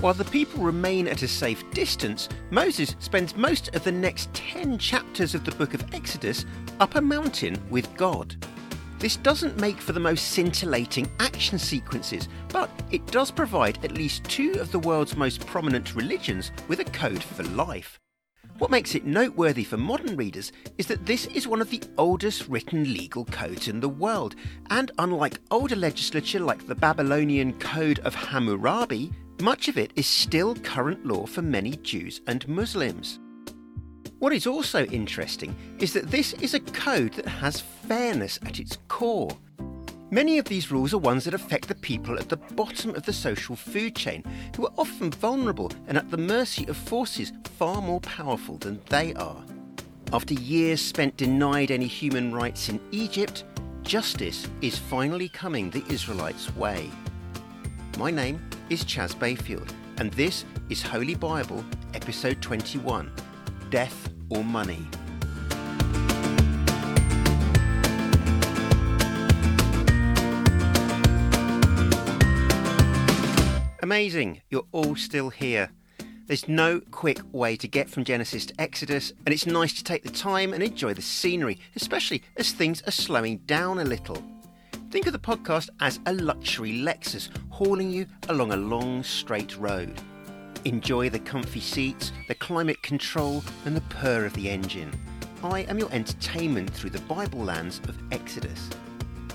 While the people remain at a safe distance, Moses spends most of the next 10 chapters of the book of Exodus up a mountain with God. This doesn't make for the most scintillating action sequences, but it does provide at least two of the world's most prominent religions with a code for life. What makes it noteworthy for modern readers is that this is one of the oldest written legal codes in the world, and unlike older legislature like the Babylonian Code of Hammurabi, much of it is still current law for many Jews and Muslims. What is also interesting is that this is a code that has fairness at its core. Many of these rules are ones that affect the people at the bottom of the social food chain, who are often vulnerable and at the mercy of forces far more powerful than they are. After years spent denied any human rights in Egypt, justice is finally coming the Israelites' way. My name is Chas Bayfield, and this is Holy Bible, Episode 21 Death or Money. Amazing, you're all still here. There's no quick way to get from Genesis to Exodus, and it's nice to take the time and enjoy the scenery, especially as things are slowing down a little. Think of the podcast as a luxury Lexus hauling you along a long, straight road. Enjoy the comfy seats, the climate control, and the purr of the engine. I am your entertainment through the Bible lands of Exodus.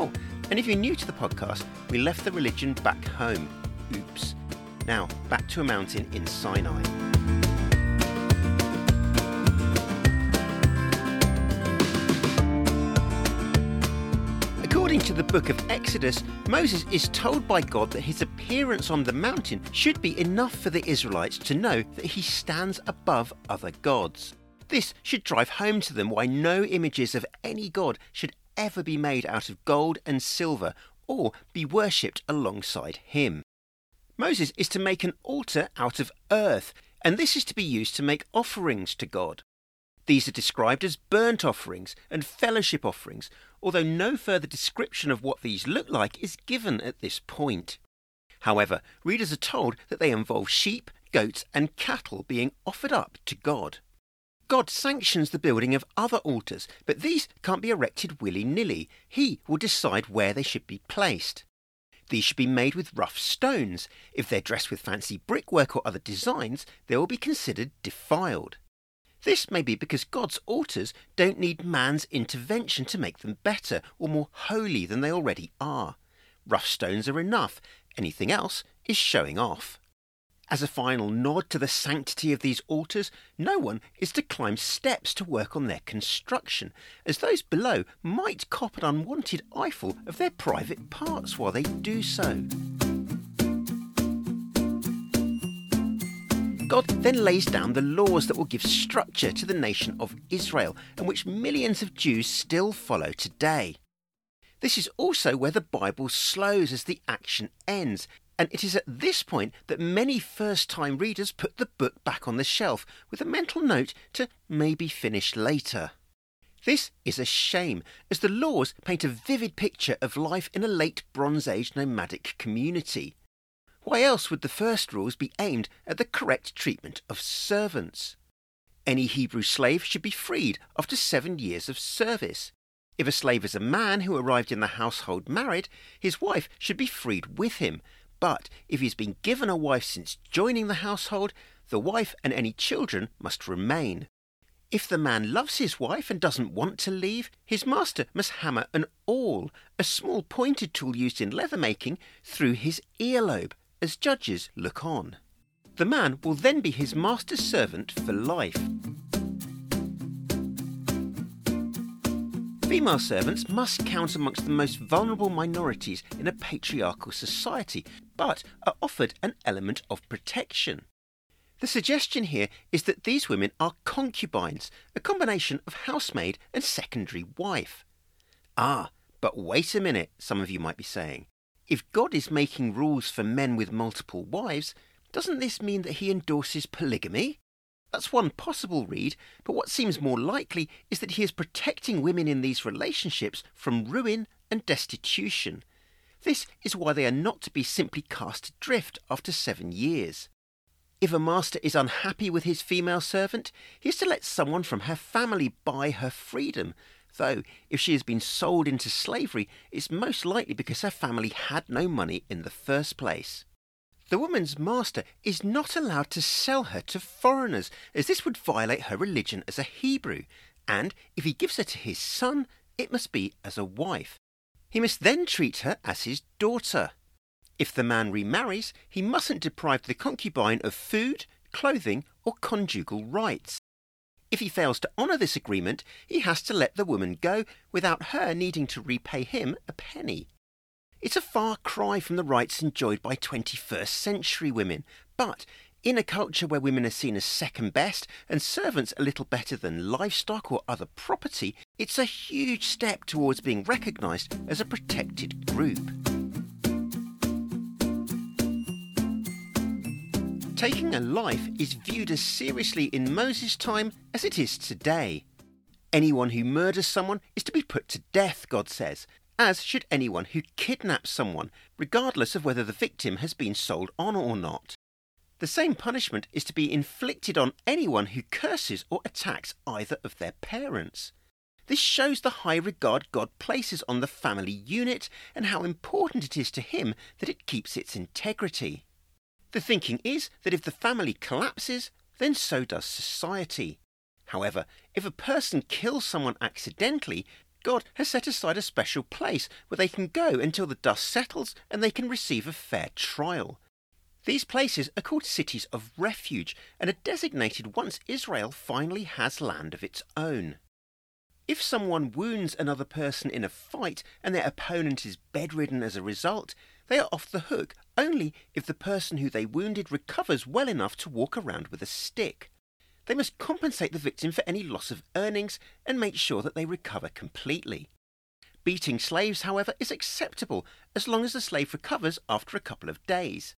Oh, and if you're new to the podcast, we left the religion back home. Oops. Now, back to a mountain in Sinai. To the book of Exodus, Moses is told by God that his appearance on the mountain should be enough for the Israelites to know that he stands above other gods. This should drive home to them why no images of any god should ever be made out of gold and silver or be worshipped alongside him. Moses is to make an altar out of earth, and this is to be used to make offerings to God. These are described as burnt offerings and fellowship offerings, although no further description of what these look like is given at this point. However, readers are told that they involve sheep, goats, and cattle being offered up to God. God sanctions the building of other altars, but these can't be erected willy nilly. He will decide where they should be placed. These should be made with rough stones. If they're dressed with fancy brickwork or other designs, they will be considered defiled. This may be because God's altars don't need man's intervention to make them better or more holy than they already are. Rough stones are enough, anything else is showing off. As a final nod to the sanctity of these altars, no one is to climb steps to work on their construction, as those below might cop an unwanted eyeful of their private parts while they do so. God then lays down the laws that will give structure to the nation of Israel, and which millions of Jews still follow today. This is also where the Bible slows as the action ends, and it is at this point that many first time readers put the book back on the shelf with a mental note to maybe finish later. This is a shame, as the laws paint a vivid picture of life in a late Bronze Age nomadic community. Why else would the first rules be aimed at the correct treatment of servants? Any Hebrew slave should be freed after seven years of service. If a slave is a man who arrived in the household married, his wife should be freed with him, but if he's been given a wife since joining the household, the wife and any children must remain. If the man loves his wife and doesn't want to leave, his master must hammer an awl, a small pointed tool used in leather making, through his earlobe as judges look on. The man will then be his master's servant for life. Female servants must count amongst the most vulnerable minorities in a patriarchal society, but are offered an element of protection. The suggestion here is that these women are concubines, a combination of housemaid and secondary wife. Ah, but wait a minute, some of you might be saying. If God is making rules for men with multiple wives, doesn't this mean that he endorses polygamy? That's one possible read, but what seems more likely is that he is protecting women in these relationships from ruin and destitution. This is why they are not to be simply cast adrift after seven years. If a master is unhappy with his female servant, he is to let someone from her family buy her freedom, though if she has been sold into slavery, it's most likely because her family had no money in the first place. The woman's master is not allowed to sell her to foreigners, as this would violate her religion as a Hebrew, and if he gives her to his son, it must be as a wife. He must then treat her as his daughter. If the man remarries, he mustn't deprive the concubine of food, clothing, or conjugal rights. If he fails to honour this agreement, he has to let the woman go without her needing to repay him a penny. It's a far cry from the rights enjoyed by 21st century women, but in a culture where women are seen as second best and servants a little better than livestock or other property, it's a huge step towards being recognised as a protected group. Taking a life is viewed as seriously in Moses' time as it is today. Anyone who murders someone is to be put to death, God says, as should anyone who kidnaps someone, regardless of whether the victim has been sold on or not. The same punishment is to be inflicted on anyone who curses or attacks either of their parents. This shows the high regard God places on the family unit and how important it is to Him that it keeps its integrity. The thinking is that if the family collapses, then so does society. However, if a person kills someone accidentally, God has set aside a special place where they can go until the dust settles and they can receive a fair trial. These places are called cities of refuge and are designated once Israel finally has land of its own. If someone wounds another person in a fight and their opponent is bedridden as a result, they are off the hook only if the person who they wounded recovers well enough to walk around with a stick. They must compensate the victim for any loss of earnings and make sure that they recover completely. Beating slaves, however, is acceptable as long as the slave recovers after a couple of days.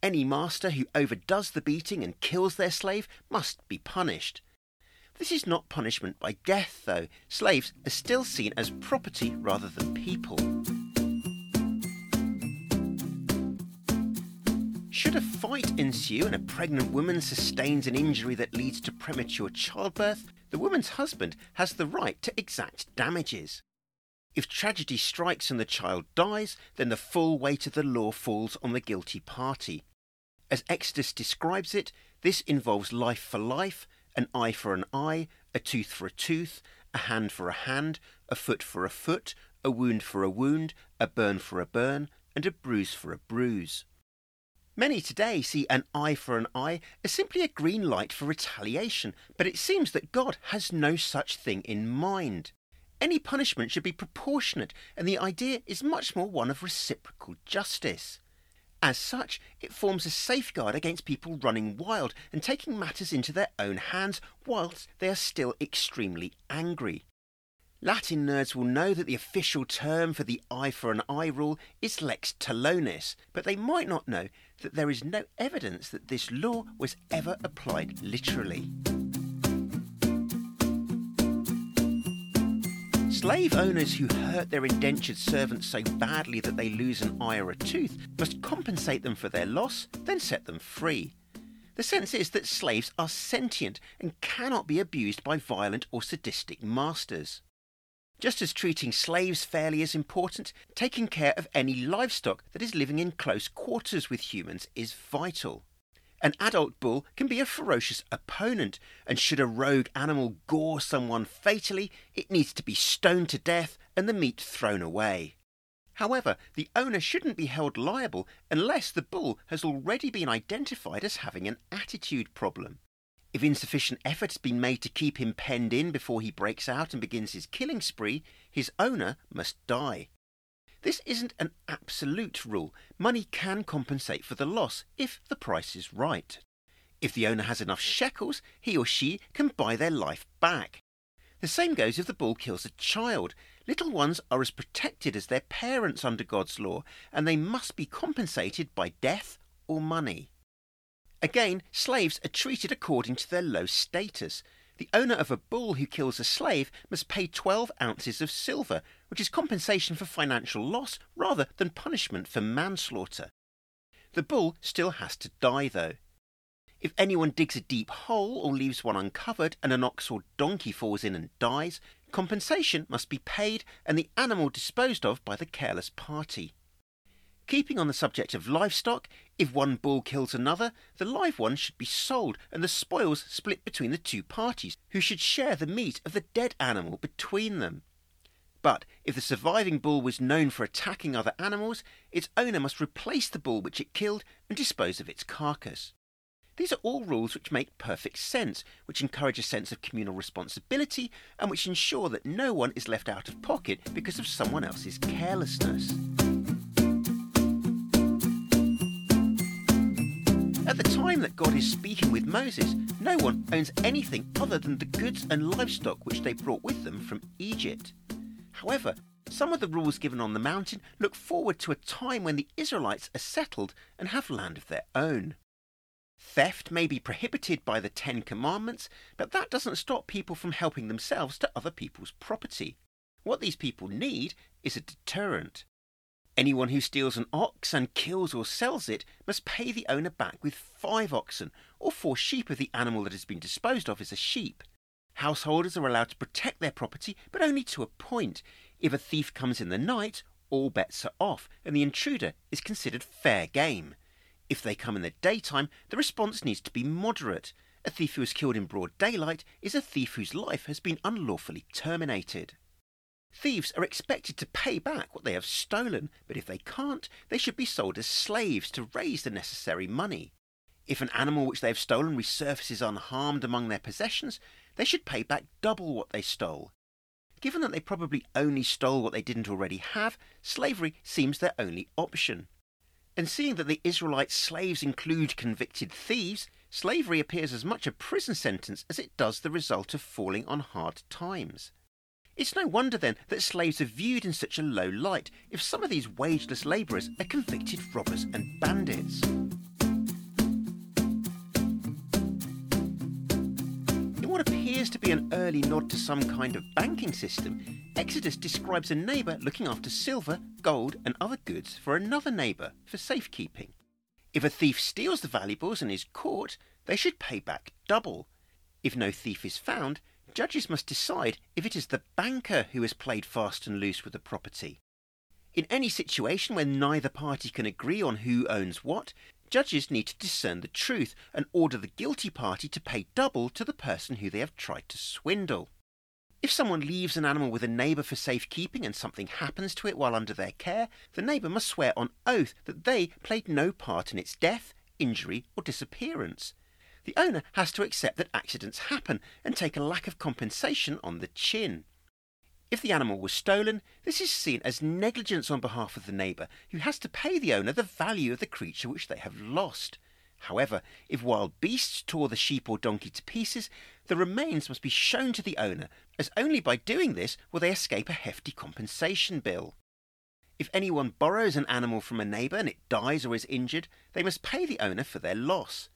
Any master who overdoes the beating and kills their slave must be punished. This is not punishment by death, though. Slaves are still seen as property rather than people. Should a fight ensue and a pregnant woman sustains an injury that leads to premature childbirth, the woman's husband has the right to exact damages. If tragedy strikes and the child dies, then the full weight of the law falls on the guilty party. As Exodus describes it, this involves life for life, an eye for an eye, a tooth for a tooth, a hand for a hand, a foot for a foot, a wound for a wound, a burn for a burn, and a bruise for a bruise. Many today see an eye for an eye as simply a green light for retaliation, but it seems that God has no such thing in mind. Any punishment should be proportionate, and the idea is much more one of reciprocal justice. As such, it forms a safeguard against people running wild and taking matters into their own hands whilst they are still extremely angry. Latin nerds will know that the official term for the eye for an eye rule is lex talionis, but they might not know that there is no evidence that this law was ever applied literally. Slave owners who hurt their indentured servants so badly that they lose an eye or a tooth must compensate them for their loss, then set them free. The sense is that slaves are sentient and cannot be abused by violent or sadistic masters. Just as treating slaves fairly is important, taking care of any livestock that is living in close quarters with humans is vital. An adult bull can be a ferocious opponent, and should a rogue animal gore someone fatally, it needs to be stoned to death and the meat thrown away. However, the owner shouldn't be held liable unless the bull has already been identified as having an attitude problem. If insufficient effort has been made to keep him penned in before he breaks out and begins his killing spree, his owner must die. This isn't an absolute rule. Money can compensate for the loss if the price is right. If the owner has enough shekels, he or she can buy their life back. The same goes if the bull kills a child. Little ones are as protected as their parents under God's law, and they must be compensated by death or money. Again, slaves are treated according to their low status. The owner of a bull who kills a slave must pay 12 ounces of silver, which is compensation for financial loss rather than punishment for manslaughter. The bull still has to die, though. If anyone digs a deep hole or leaves one uncovered and an ox or donkey falls in and dies, compensation must be paid and the animal disposed of by the careless party. Keeping on the subject of livestock, if one bull kills another, the live one should be sold and the spoils split between the two parties, who should share the meat of the dead animal between them. But if the surviving bull was known for attacking other animals, its owner must replace the bull which it killed and dispose of its carcass. These are all rules which make perfect sense, which encourage a sense of communal responsibility, and which ensure that no one is left out of pocket because of someone else's carelessness. At the time that God is speaking with Moses, no one owns anything other than the goods and livestock which they brought with them from Egypt. However, some of the rules given on the mountain look forward to a time when the Israelites are settled and have land of their own. Theft may be prohibited by the Ten Commandments, but that doesn't stop people from helping themselves to other people's property. What these people need is a deterrent. Anyone who steals an ox and kills or sells it must pay the owner back with five oxen or four sheep if the animal that has been disposed of is a sheep. Householders are allowed to protect their property, but only to a point. If a thief comes in the night, all bets are off, and the intruder is considered fair game. If they come in the daytime, the response needs to be moderate. A thief who is killed in broad daylight is a thief whose life has been unlawfully terminated. Thieves are expected to pay back what they have stolen, but if they can't, they should be sold as slaves to raise the necessary money. If an animal which they have stolen resurfaces unharmed among their possessions, they should pay back double what they stole. Given that they probably only stole what they didn't already have, slavery seems their only option. And seeing that the Israelite slaves include convicted thieves, slavery appears as much a prison sentence as it does the result of falling on hard times. It's no wonder then that slaves are viewed in such a low light if some of these wageless labourers are convicted robbers and bandits. In what appears to be an early nod to some kind of banking system, Exodus describes a neighbour looking after silver, gold, and other goods for another neighbour for safekeeping. If a thief steals the valuables and is caught, they should pay back double. If no thief is found, judges must decide if it is the banker who has played fast and loose with the property. In any situation where neither party can agree on who owns what, judges need to discern the truth and order the guilty party to pay double to the person who they have tried to swindle. If someone leaves an animal with a neighbour for safekeeping and something happens to it while under their care, the neighbour must swear on oath that they played no part in its death, injury, or disappearance the owner has to accept that accidents happen and take a lack of compensation on the chin. If the animal was stolen, this is seen as negligence on behalf of the neighbour, who has to pay the owner the value of the creature which they have lost. However, if wild beasts tore the sheep or donkey to pieces, the remains must be shown to the owner, as only by doing this will they escape a hefty compensation bill. If anyone borrows an animal from a neighbour and it dies or is injured, they must pay the owner for their loss.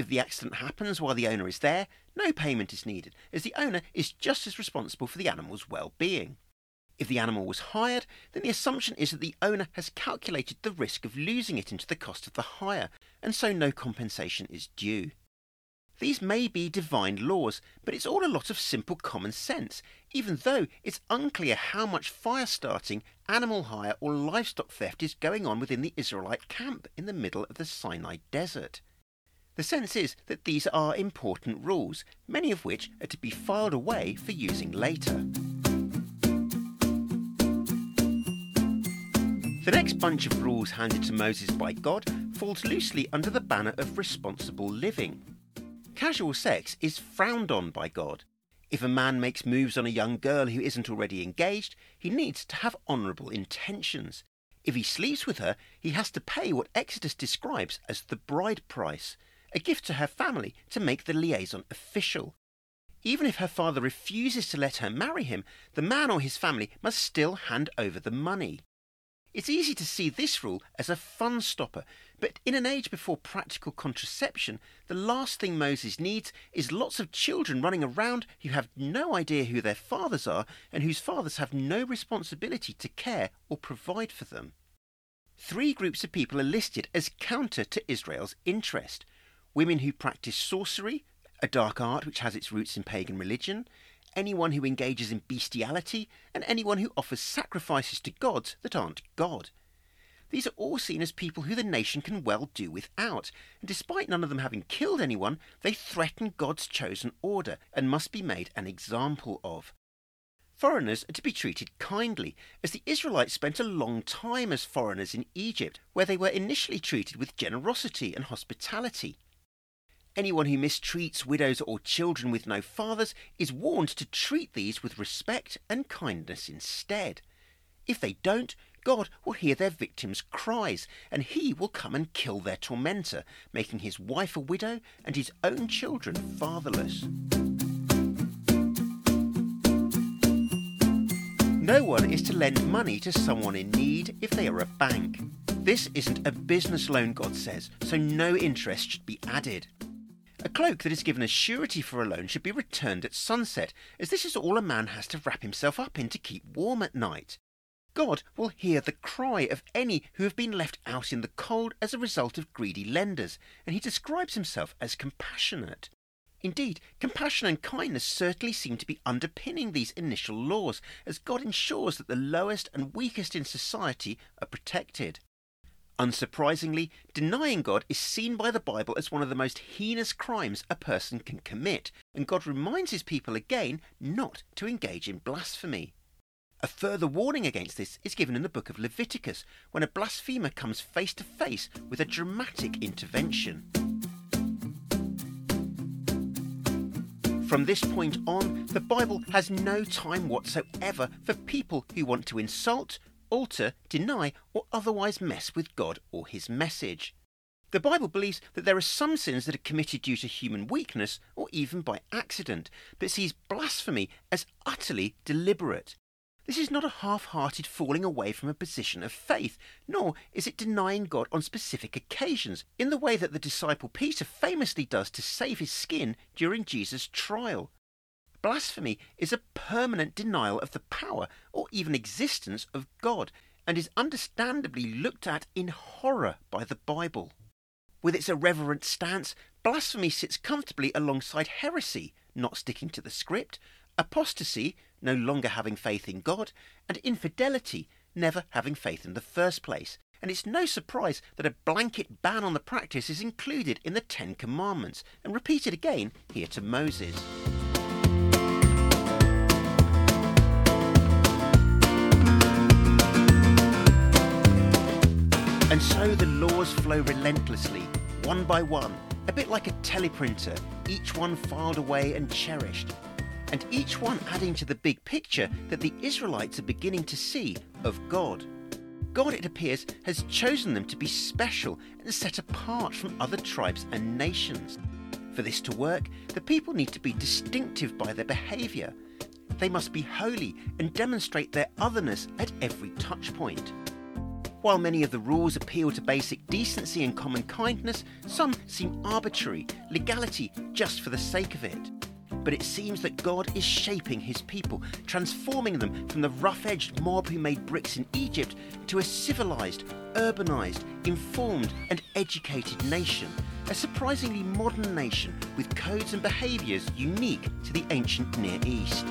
If the accident happens while the owner is there, no payment is needed, as the owner is just as responsible for the animal's well being. If the animal was hired, then the assumption is that the owner has calculated the risk of losing it into the cost of the hire, and so no compensation is due. These may be divine laws, but it's all a lot of simple common sense, even though it's unclear how much fire starting, animal hire, or livestock theft is going on within the Israelite camp in the middle of the Sinai desert. The sense is that these are important rules, many of which are to be filed away for using later. The next bunch of rules handed to Moses by God falls loosely under the banner of responsible living. Casual sex is frowned on by God. If a man makes moves on a young girl who isn't already engaged, he needs to have honourable intentions. If he sleeps with her, he has to pay what Exodus describes as the bride price, a gift to her family to make the liaison official. Even if her father refuses to let her marry him, the man or his family must still hand over the money. It's easy to see this rule as a fun stopper, but in an age before practical contraception, the last thing Moses needs is lots of children running around who have no idea who their fathers are and whose fathers have no responsibility to care or provide for them. Three groups of people are listed as counter to Israel's interest women who practice sorcery, a dark art which has its roots in pagan religion, anyone who engages in bestiality, and anyone who offers sacrifices to gods that aren't God. These are all seen as people who the nation can well do without, and despite none of them having killed anyone, they threaten God's chosen order and must be made an example of. Foreigners are to be treated kindly, as the Israelites spent a long time as foreigners in Egypt, where they were initially treated with generosity and hospitality. Anyone who mistreats widows or children with no fathers is warned to treat these with respect and kindness instead. If they don't, God will hear their victims' cries, and he will come and kill their tormentor, making his wife a widow and his own children fatherless. No one is to lend money to someone in need if they are a bank. This isn't a business loan, God says, so no interest should be added. A cloak that is given as surety for a loan should be returned at sunset, as this is all a man has to wrap himself up in to keep warm at night. God will hear the cry of any who have been left out in the cold as a result of greedy lenders, and he describes himself as compassionate. Indeed, compassion and kindness certainly seem to be underpinning these initial laws, as God ensures that the lowest and weakest in society are protected. Unsurprisingly, denying God is seen by the Bible as one of the most heinous crimes a person can commit, and God reminds his people again not to engage in blasphemy. A further warning against this is given in the book of Leviticus, when a blasphemer comes face to face with a dramatic intervention. From this point on, the Bible has no time whatsoever for people who want to insult, alter, deny, or otherwise mess with God or his message. The Bible believes that there are some sins that are committed due to human weakness or even by accident, but sees blasphemy as utterly deliberate. This is not a half hearted falling away from a position of faith, nor is it denying God on specific occasions, in the way that the disciple Peter famously does to save his skin during Jesus' trial. Blasphemy is a permanent denial of the power or even existence of God, and is understandably looked at in horror by the Bible. With its irreverent stance, blasphemy sits comfortably alongside heresy, not sticking to the script, apostasy, no longer having faith in God, and infidelity, never having faith in the first place. And it's no surprise that a blanket ban on the practice is included in the Ten Commandments and repeated again here to Moses. And so the laws flow relentlessly, one by one, a bit like a teleprinter, each one filed away and cherished, and each one adding to the big picture that the Israelites are beginning to see of God. God, it appears, has chosen them to be special and set apart from other tribes and nations. For this to work, the people need to be distinctive by their behaviour. They must be holy and demonstrate their otherness at every touch point. While many of the rules appeal to basic decency and common kindness, some seem arbitrary, legality just for the sake of it but it seems that God is shaping his people, transforming them from the rough edged mob who made bricks in Egypt to a civilized, urbanized, informed, and educated nation. A surprisingly modern nation with codes and behaviours unique to the ancient Near East.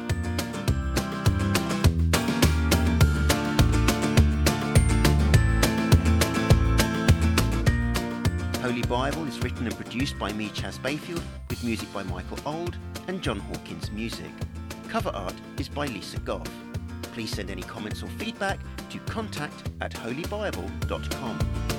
Bible is written and produced by me, Chas Bayfield, with music by Michael Auld and Jon Hawkins Music. Cover art is by Lisa Goff. Please send any comments or feedback to contact at holybible.com.